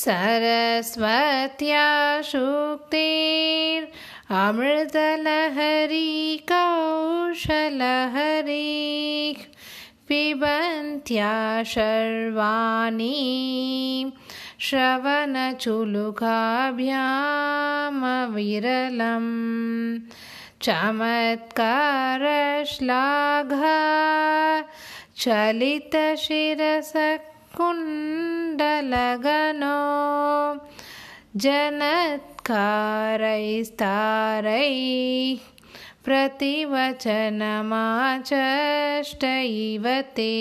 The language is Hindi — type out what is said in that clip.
सरस्वत्या शुक्तिरमृतलहरी कौशलहरी पिबन्त्या शर्वाणि श्रवणचुलुकाभ्यामविरलम् चमत्कारश्लाघा चलितशिरसकुण्डलगनो जनत्कारैस्तारैः प्रतिवचनमाचष्टैव ते।